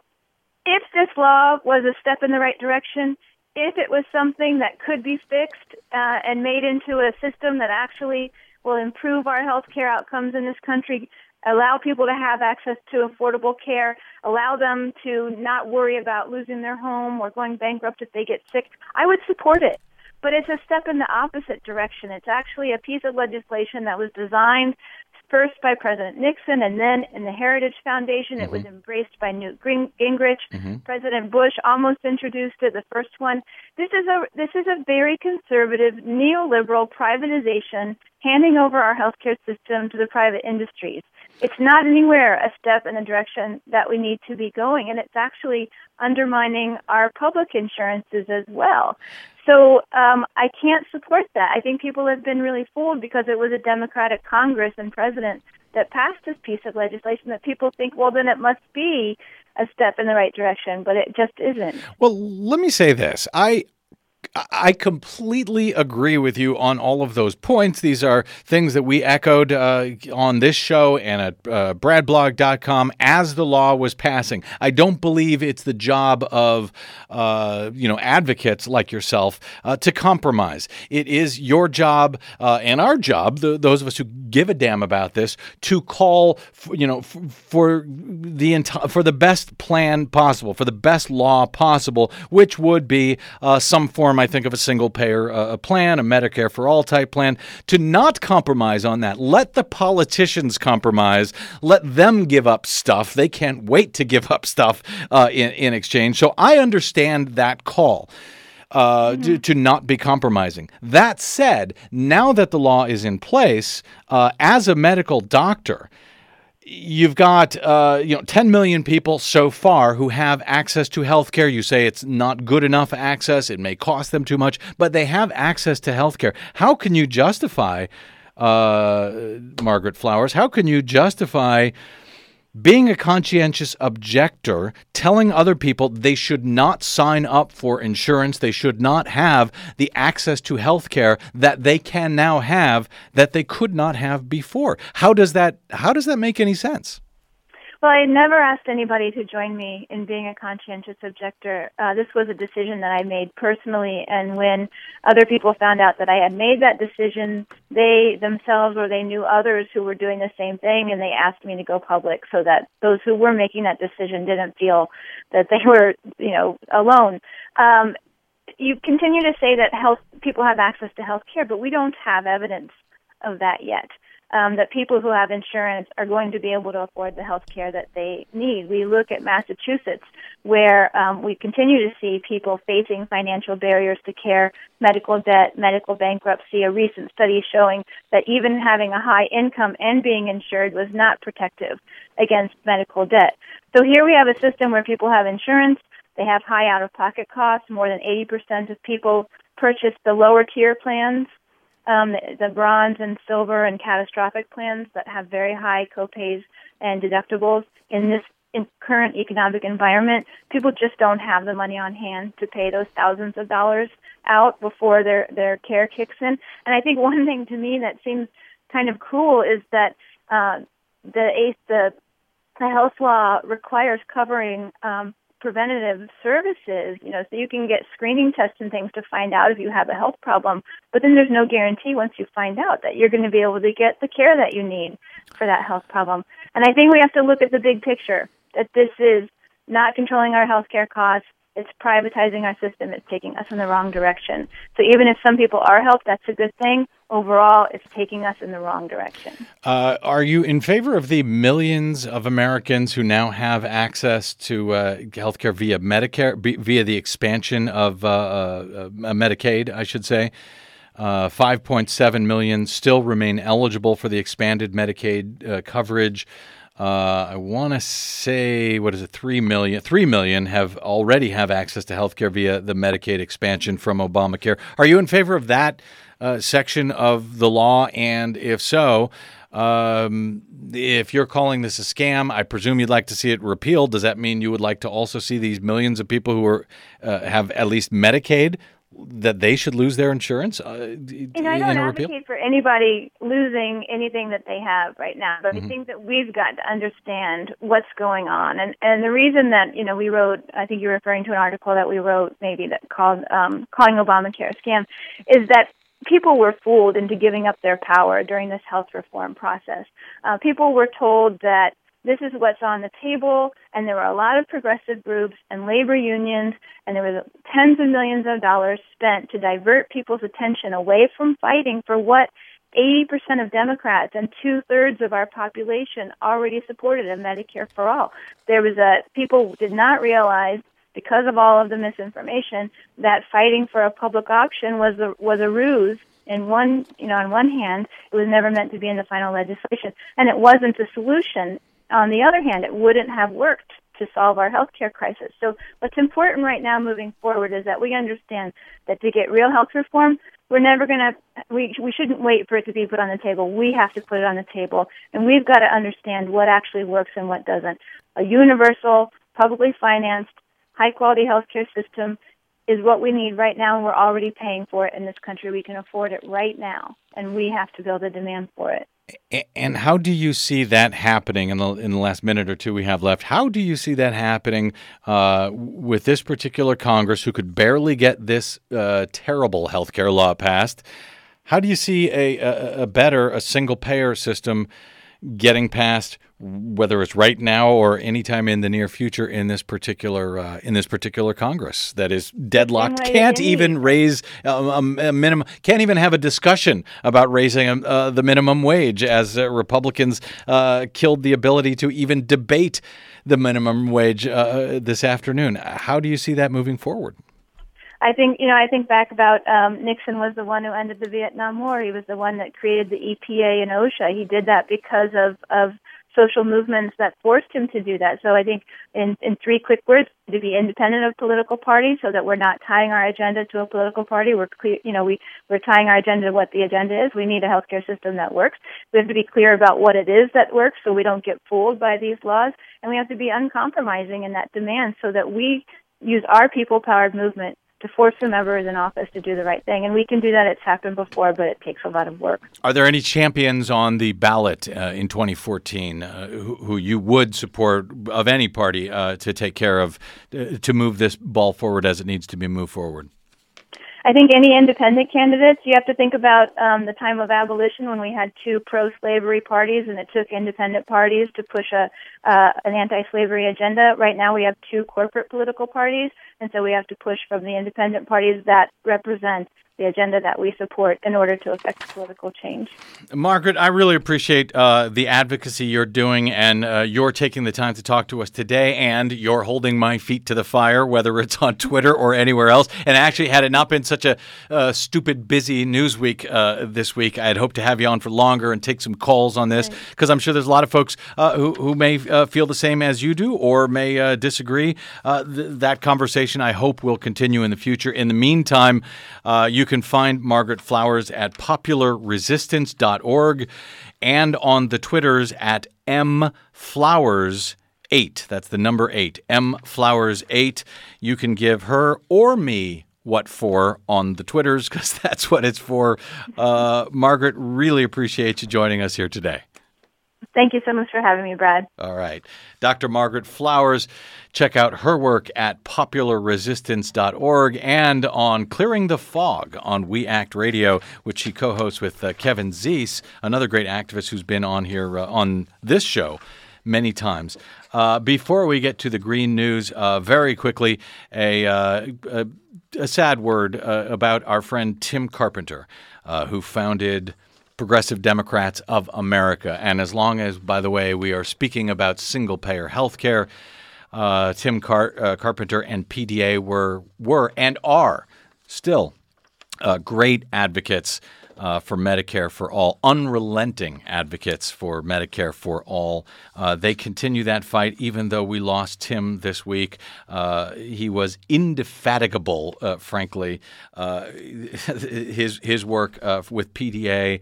if this law was a step in the right direction, if it was something that could be fixed uh, and made into a system that actually will improve our health care outcomes in this country, allow people to have access to affordable care, allow them to not worry about losing their home or going bankrupt if they get sick, I would support it. But it's a step in the opposite direction. It's actually a piece of legislation that was designed first by President Nixon, and then in the Heritage Foundation, it was mm-hmm. embraced by Newt Gingrich. Mm-hmm. President Bush almost introduced it, the first one. This is a this is a very conservative neoliberal privatization, handing over our healthcare system to the private industries. It's not anywhere a step in the direction that we need to be going, and it's actually undermining our public insurances as well. So um, I can't support that. I think people have been really fooled because it was a Democratic Congress and president that passed this piece of legislation that people think, well, then it must be a step in the right direction, but it just isn't. Well, let me say this. I I completely agree with you on all of those points. These are things that we echoed uh, on this show and at uh, bradblog.com as the law was passing. I don't believe it's the job of uh, you know advocates like yourself uh, to compromise. It is your job uh, and our job, the, those of us who give a damn about this, to call for, you know f- for the enti- for the best plan possible, for the best law possible, which would be uh, some form, I think, of a single payer uh, plan, a Medicare for all type plan, to not compromise on that. Let the politicians compromise. Let them give up stuff. They can't wait to give up stuff uh, in, in exchange. So I understand that call. Uh, to, to not be compromising. That said, now that the law is in place, uh, as a medical doctor, you've got uh, you know 10 million people so far who have access to health care. You say it's not good enough access, it may cost them too much, but they have access to health care. How can you justify, uh, Margaret Flowers, how can you justify being a conscientious objector, telling other people they should not sign up for insurance, they should not have the access to health care that they can now have that they could not have before. How does that how does that make any sense? Well, I never asked anybody to join me in being a conscientious objector. Uh, this was a decision that I made personally, and when other people found out that I had made that decision, they themselves or they knew others who were doing the same thing, and they asked me to go public so that those who were making that decision didn't feel that they were, you know, alone. Um, you continue to say that health people have access to health care, but we don't have evidence of that yet um, that people who have insurance are going to be able to afford the health care that they need. We look at Massachusetts, where um, we continue to see people facing financial barriers to care, medical debt, medical bankruptcy. A recent study showing that even having a high income and being insured was not protective against medical debt. So here we have a system where people have insurance, they have high out of pocket costs. More than 80% of people purchase the lower tier plans um, the, bronze and silver and catastrophic plans that have very high copays and deductibles in this in current economic environment, people just don't have the money on hand to pay those thousands of dollars out before their their care kicks in. And I think [LAUGHS] one thing to me that seems kind of cruel is that uh, the the the health law requires covering um, preventative services, you know, so you can get screening tests and things to find out if you have a health problem. But then there's no guarantee once you find out that you're going to be able to get the care that you need for that health problem. And I think we have to look at the big picture that this is not controlling our healthcare costs. It's privatizing our system. It's taking us in the wrong direction. So even if some people are helped, that's a good thing. Overall, it's taking us in the wrong direction. Uh, are you in favor of the millions of Americans who now have access to uh, healthcare via Medicare, b- via the expansion of uh, uh, Medicaid, I should say? Uh, 5.7 million still remain eligible for the expanded Medicaid uh, coverage. Uh, I want to say what is it? Three million. Three million have already have access to health care via the Medicaid expansion from Obamacare. Are you in favor of that uh, section of the law? And if so, um, if you're calling this a scam, I presume you'd like to see it repealed. Does that mean you would like to also see these millions of people who are uh, have at least Medicaid that they should lose their insurance? Uh, You know, I don't advocate for anybody losing anything that they have right now, but I think that we've got to understand what's going on. And and the reason that you know we wrote, I think you're referring to an article that we wrote, maybe that called um, "Calling Obamacare a Scam," is that people were fooled into giving up their power during this health reform process. Uh, people were told that this is what's on the table, and there were a lot of progressive groups and labor unions, and there were tens of millions of dollars spent to divert people's attention away from fighting for what 80% of Democrats and two thirds of our population already supported a Medicare for all. There was a, people did not realize because of all of the misinformation that fighting for a public option was a, was a ruse. In one, you know, on one hand, it was never meant to be in the final legislation, and it wasn't a solution. On the other hand, it wouldn't have worked to solve our healthcare crisis. So what's important right now moving forward is that we understand that to get real health reform, we're never going to we we shouldn't wait for it to be put on the table. We have to put it on the table and we've got to understand what actually works and what doesn't. A universal, publicly financed, high quality healthcare system is what we need right now and we're already paying for it in this country. We can afford it right now and we have to build a demand for it. And how do you see that happening in the in the last minute or two we have left? How do you see that happening uh, with this particular Congress, who could barely get this uh, terrible health care law passed? How do you see a, a, a better, a single payer system getting passed, whether it's right now or anytime in the near future in this particular uh, in this particular Congress that is deadlocked, can't even raise a, a, a minimum, can't even have a discussion about raising um, uh, the minimum wage, as uh, Republicans uh, killed the ability to even debate the minimum wage uh, this afternoon. How do you see that moving forward? I think you know. I think back about um, Nixon was the one who ended the Vietnam War. He was the one that created the EPA and OSHA. He did that because of of social movements that forced him to do that. So I think in in three quick words, to be independent of political parties, so that we're not tying our agenda to a political party. We're clear, you know, we we're tying our agenda to what the agenda is. We need a healthcare system that works. We have to be clear about what it is that works, so we don't get fooled by these laws, and we have to be uncompromising in that demand, so that we use our people-powered movement to force whomever is in office to do the right thing. And we can do that. It's happened before, but it takes a lot of work. Are there any champions on the ballot uh, in 2014 uh, who, who you would support of any party uh, to take care of, uh, to move this ball forward as it needs to be moved forward? I think any independent candidates, you have to think about um, the time of abolition when we had two pro-slavery parties, and it took independent parties to push a uh, an anti-slavery agenda. Right now, we have two corporate political parties, and so we have to push from the independent parties that represent the agenda that we support in order to affect political change. Margaret, I really appreciate uh, the advocacy you're doing and uh, you're taking the time to talk to us today and you're holding my feet to the fire, whether it's on Twitter or anywhere else. And actually, had it not been such a uh, stupid, busy news week uh, this week, I'd hope to have you on for longer and take some calls on this because I'm sure there's a lot of folks uh, who, who may uh, feel the same as you do or may disagree. Th- that conversation, I hope, will continue in the future. In the meantime, you can find Margaret Flowers at popularresistance.org and on the Twitters at mflowers. 8. That's the number 8. M Flowers 8. You can give her or me what for on the Twitters because [LAUGHS] that's what it's for. Uh, Margaret, really appreciate you joining us here today. Thank you so much for having me, Brad. All right. Dr. Margaret Flowers, check out her work at popularresistance.org and on Clearing the Fog on We Act Radio, which she co hosts with uh, Kevin Zeese, another great activist who's been on here uh, on this show many times. Uh, before we get to the green news, uh, very quickly, a, uh, a, a, sad word uh, about our friend Tim Carpenter, uh, who founded Progressive Democrats of America. And as long as, by the way, we are speaking about single payer health care, uh, Tim Car- uh, Carpenter and PDA were, were and are still uh, great advocates uh, for Medicare for all, unrelenting advocates for Medicare for all. Uh, they continue that fight, even though we lost Tim this week. Uh, he was indefatigable, uh, frankly. Uh, [LAUGHS] his his work uh, with PDA.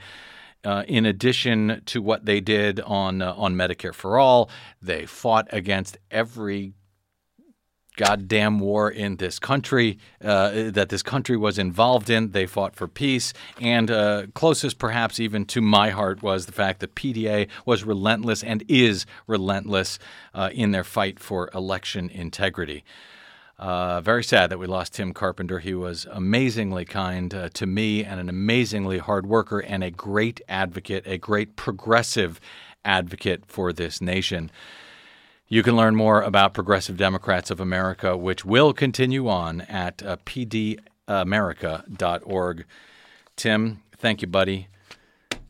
Uh, in addition to what they did on uh, on Medicare for all, they fought against every goddamn war in this country uh, that this country was involved in. They fought for peace, and uh, closest perhaps even to my heart was the fact that PDA was relentless and is relentless uh, in their fight for election integrity. Uh, very sad that we lost Tim Carpenter. He was amazingly kind uh, to me and an amazingly hard worker and a great advocate, a great progressive advocate for this nation. You can learn more about Progressive Democrats of America, which will continue on at uh, pdamerica.org. Tim, thank you, buddy.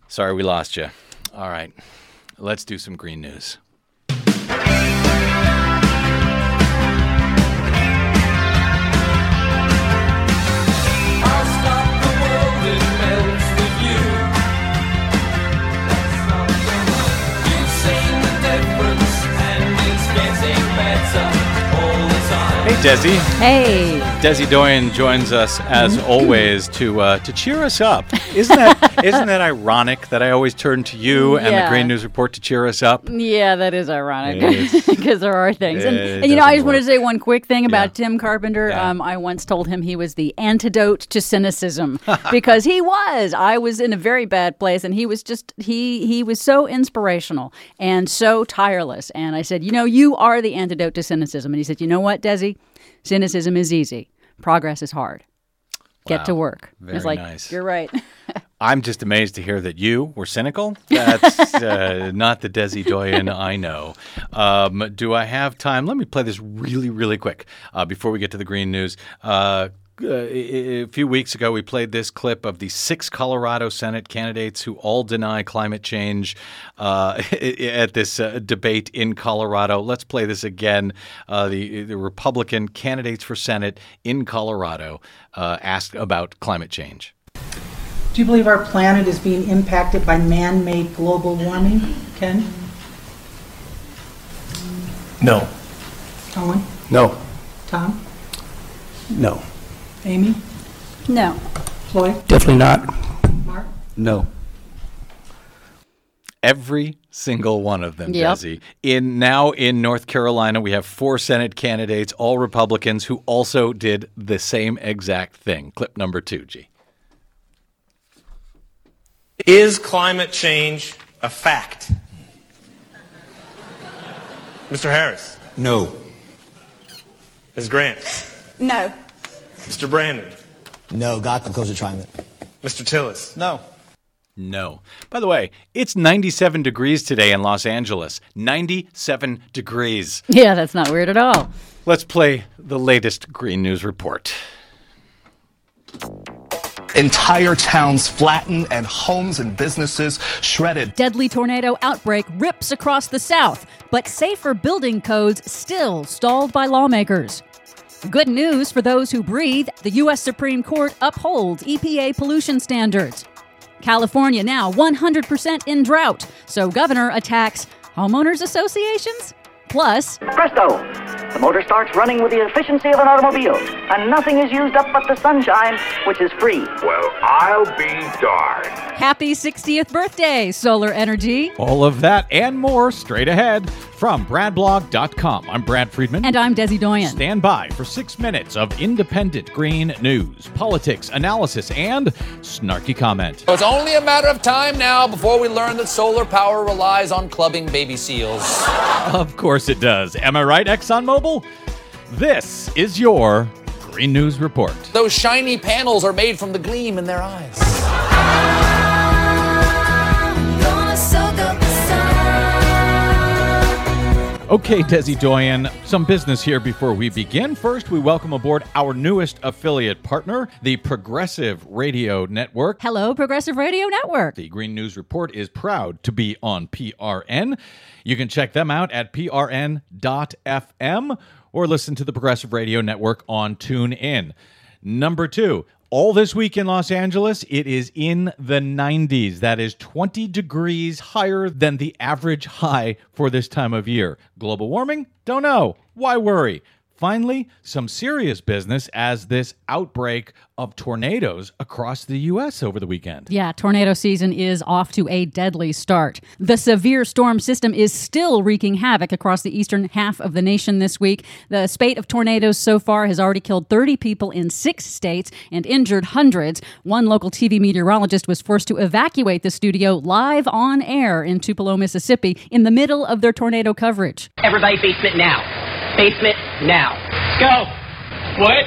Sorry we lost you. All right. Let's do some green news. Desi. Hey. Desi Doyen joins us as always to uh, to cheer us up. Isn't that [LAUGHS] isn't that ironic that I always turn to you and the Green News Report to cheer us up? Yeah, that is ironic because [LAUGHS] there are things. And, and, you know, I just want to say one quick thing about Yeah. Tim Carpenter. Yeah. Um, I once told him he was the antidote to cynicism [LAUGHS] because he was. I was in a very bad place, and he was just he he was so inspirational and so tireless. And I said, you know, you are the antidote to cynicism. And he said, you know what, Desi, cynicism is easy. Progress is hard. Get to work. Very it's like nice. you're right. [LAUGHS] I'm just amazed to hear that you were cynical. That's uh, [LAUGHS] not the Desi Doyen I know. Um, do I have time? Let me play this really, really quick uh, before we get to the green news. Uh, a a few weeks ago, we played this clip of the six Colorado Senate candidates who all deny climate change uh, [LAUGHS] at this uh, debate in Colorado. Let's play this again. Uh, the, the Republican candidates for Senate in Colorado uh, asked about climate change. Do you believe our planet is being impacted by man-made global warming? Ken? No. Owen? No. Tom? No. Amy? no. Floyd? Definitely not. Mark? No. Every single one of them, Yep. Desi. In now in North Carolina, we have four Senate candidates, all Republicans, who also did the same exact thing. Clip number two, G. Is climate change a fact? Mr. Harris, No. Ms. Grant, No. Mr. Brannon, No, God can cause a climate. Mr. Tillis. No. No. By the way, it's 97 degrees today in Los Angeles. 97 degrees. Yeah, that's not weird at all. Let's play the latest Green News Report. Entire towns flattened and homes and businesses shredded. Deadly tornado outbreak rips across the South, but safer building codes still stalled by lawmakers. Good news for those who breathe the U.S. Supreme Court upholds EPA pollution standards. California now 100% in drought, so governor attacks homeowners associations? Plus, Presto! The motor starts running with the efficiency of an automobile, and nothing is used up but the sunshine, which is free. Well, I'll be darned. happy 60th birthday, solar energy. All of that and more straight ahead from BradBlog.com. I'm Brad Friedman. And I'm Desi Doyen. Stand by for six minutes of independent green news, politics, analysis, and snarky comment. It's only a matter of time now before we learn that solar power relies on clubbing baby seals. Of course it does. Am I right, ExxonMobil? This is your Green News Report. Those shiny panels are made from the gleam in their eyes. Okay, Desi Doyen, some business here before we begin. First, we welcome aboard our newest affiliate partner, the Progressive Radio Network. Hello, Progressive Radio Network. The Green News Report is proud to be on PRN. You can check them out at prn.fm or listen to the Progressive Radio Network on TuneIn. Number two, all this week in Los Angeles, it is in the 90s. That is 20 degrees higher than the average high for this time of year. Global warming? Don't know. Why worry? Finally, some serious business as this outbreak of tornadoes across the U.S. over the weekend. Yeah, tornado season is off to a deadly start. The severe storm system is still wreaking havoc across the eastern half of the nation this week. The spate of tornadoes so far has already killed 30 people in six states and injured hundreds. One local TV meteorologist was forced to evacuate the studio live on air in Tupelo, Mississippi, in the middle of their tornado coverage. Everybody basement now. Basement now. Go. What?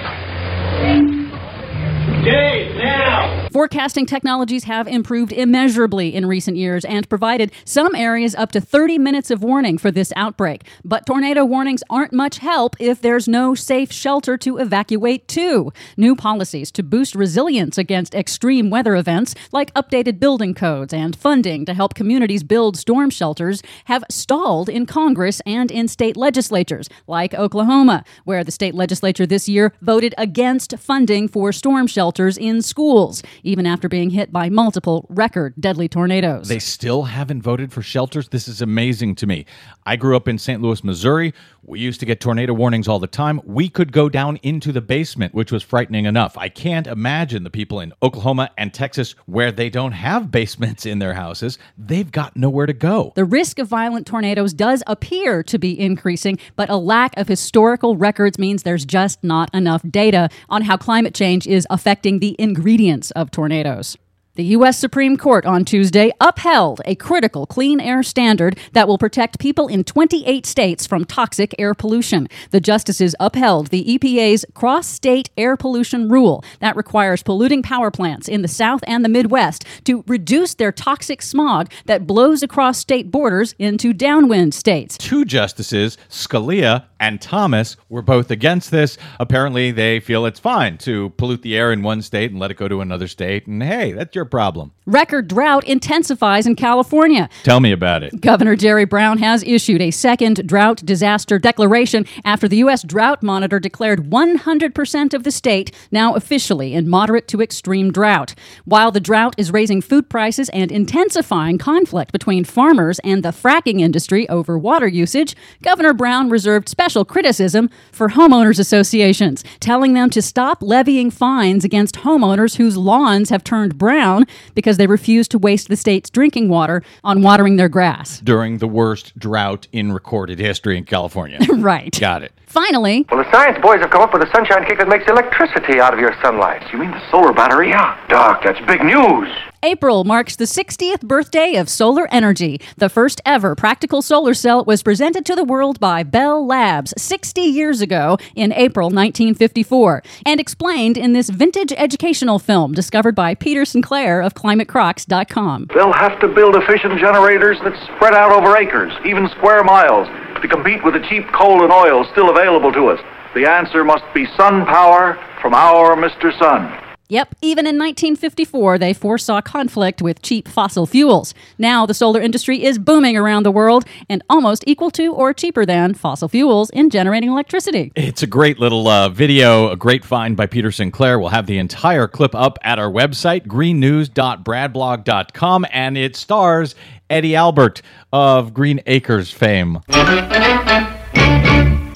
Dave, now. Forecasting technologies have improved immeasurably in recent years and provided some areas up to 30 minutes of warning for this outbreak. But tornado warnings aren't much help if there's no safe shelter to evacuate to. New policies to boost resilience against extreme weather events, like updated building codes and funding to help communities build storm shelters, have stalled in Congress and in state legislatures, like Oklahoma, where the state legislature this year voted against funding for storm shelters in schools, even after being hit by multiple record deadly tornadoes. They still haven't voted for shelters. This is amazing to me. I grew up in St. Louis, Missouri. We used to get tornado warnings all the time. We could go down into the basement, which was frightening enough. I can't imagine the people in Oklahoma and Texas where they don't have [LAUGHS] basements in their houses. They've got nowhere to go. The risk of violent tornadoes does appear to be increasing, but a lack of historical records means there's just not enough data on how climate change is affecting the ingredients of tornadoes. The U.S. Supreme Court on Tuesday upheld a critical clean air standard that will protect people in 28 states from toxic air pollution. The justices upheld the EPA's cross state air pollution rule that requires polluting power plants in the South and the Midwest to reduce their toxic smog that blows across state borders into downwind states. Two justices, Scalia and Thomas, were both against this. Apparently, they feel it's fine to pollute the air in one state and let it go to another state. And hey, that's your problem. Record drought intensifies in California. Tell me about it. Governor Jerry Brown has issued a second drought disaster declaration after the U.S. Drought Monitor declared 100% of the state now officially in moderate to extreme drought. While the drought is raising food prices and intensifying conflict between farmers and the fracking industry over water usage, Governor Brown reserved special criticism for homeowners associations, telling them to stop levying fines against homeowners whose lawns have turned brown because they refuse to waste the state's drinking water on watering their grass. During the worst drought in recorded history in California. [LAUGHS] right. Got it. Finally, Well, the science boys have come up with a sunshine kick that makes electricity out of your sunlight. You mean the solar battery? Yeah. Doc, that's big news. April marks the 60th birthday of solar energy. The first ever practical solar cell was presented to the world by Bell Labs 60 years ago in April 1954 and explained in this vintage educational film discovered by Peter Sinclair of ClimateCrocks.com. They'll have to build efficient generators that spread out over acres, even square miles, to compete with the cheap coal and oil still available to us. The answer must be sun power from our Mr. Sun. Yep, even in 1954, they foresaw conflict with cheap fossil fuels. Now, the solar industry is booming around the world and almost equal to or cheaper than fossil fuels in generating electricity. It's a great little uh, video, a great find by Peter Sinclair. We'll have the entire clip up at our website, greennews.bradblog.com, and it stars Eddie Albert of Green Acres fame.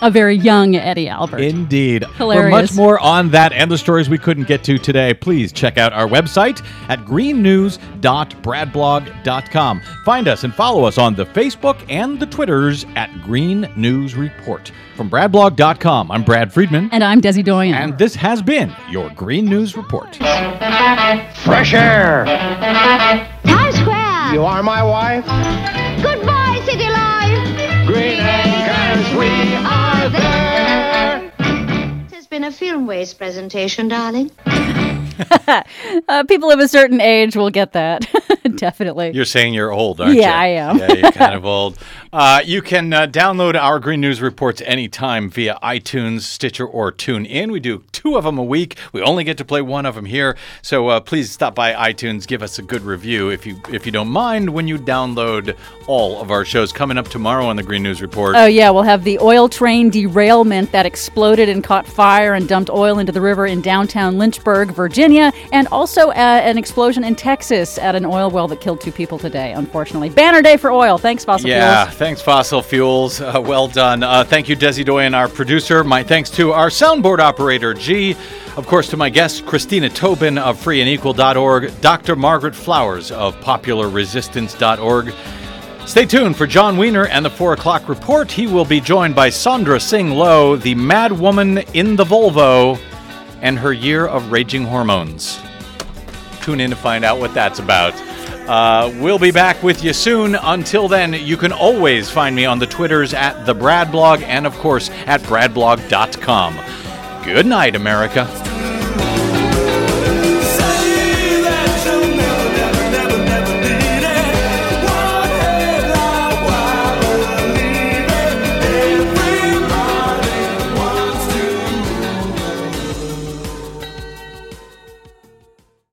A very young Eddie Albert. Indeed. For Hilarious. much more on that and the stories we couldn't get to today, please check out our website at greennews.bradblog.com. Find us and follow us on the Facebook and the Twitters at Green News Report. From bradblog.com, I'm Brad Friedman. And I'm Desi Doyen. And this has been your Green News Report. Fresh air. Times Square. You are my wife. Goodbye, City Life. Green Acres, a Filmways presentation, darling. [LAUGHS] uh, people of a certain age will get that. [LAUGHS] [LAUGHS] Definitely. You're saying you're old, aren't you? Yeah, I am. Yeah, you're kind [LAUGHS] of old. Uh, you can uh, download our Green News reports anytime via iTunes, Stitcher, or TuneIn. We do two of them a week. We only get to play one of them here, so uh, please stop by iTunes, give us a good review if you if you don't mind when you download all of our shows. Coming up tomorrow on the Green News Report. Oh, yeah, we'll have the oil train derailment that exploded and caught fire and dumped oil into the river in downtown Lynchburg, Virginia, and also uh, an explosion in Texas at an oil well that killed two people today, unfortunately. Banner day for oil. Thanks, fossil Yeah, fuels. thanks, Fossil Fuels. Uh, well done. Uh, thank you, Desi Doyen, our producer. My thanks to our soundboard operator, G. Of course, to my guest, Christina Tobin of freeandequal.org, Dr. Margaret Flowers of popularresistance.org. Stay tuned for Jon Wiener and the 4 o'clock report. He will be joined by Sandra Tsing Loh, the mad woman in the Volvo, and her year of raging hormones. Tune in to find out what that's about. Uh, we'll be back with you soon. Until then, you can always find me on the Twitters at the Brad Blog and, of course, at bradblog.com. Good night, America.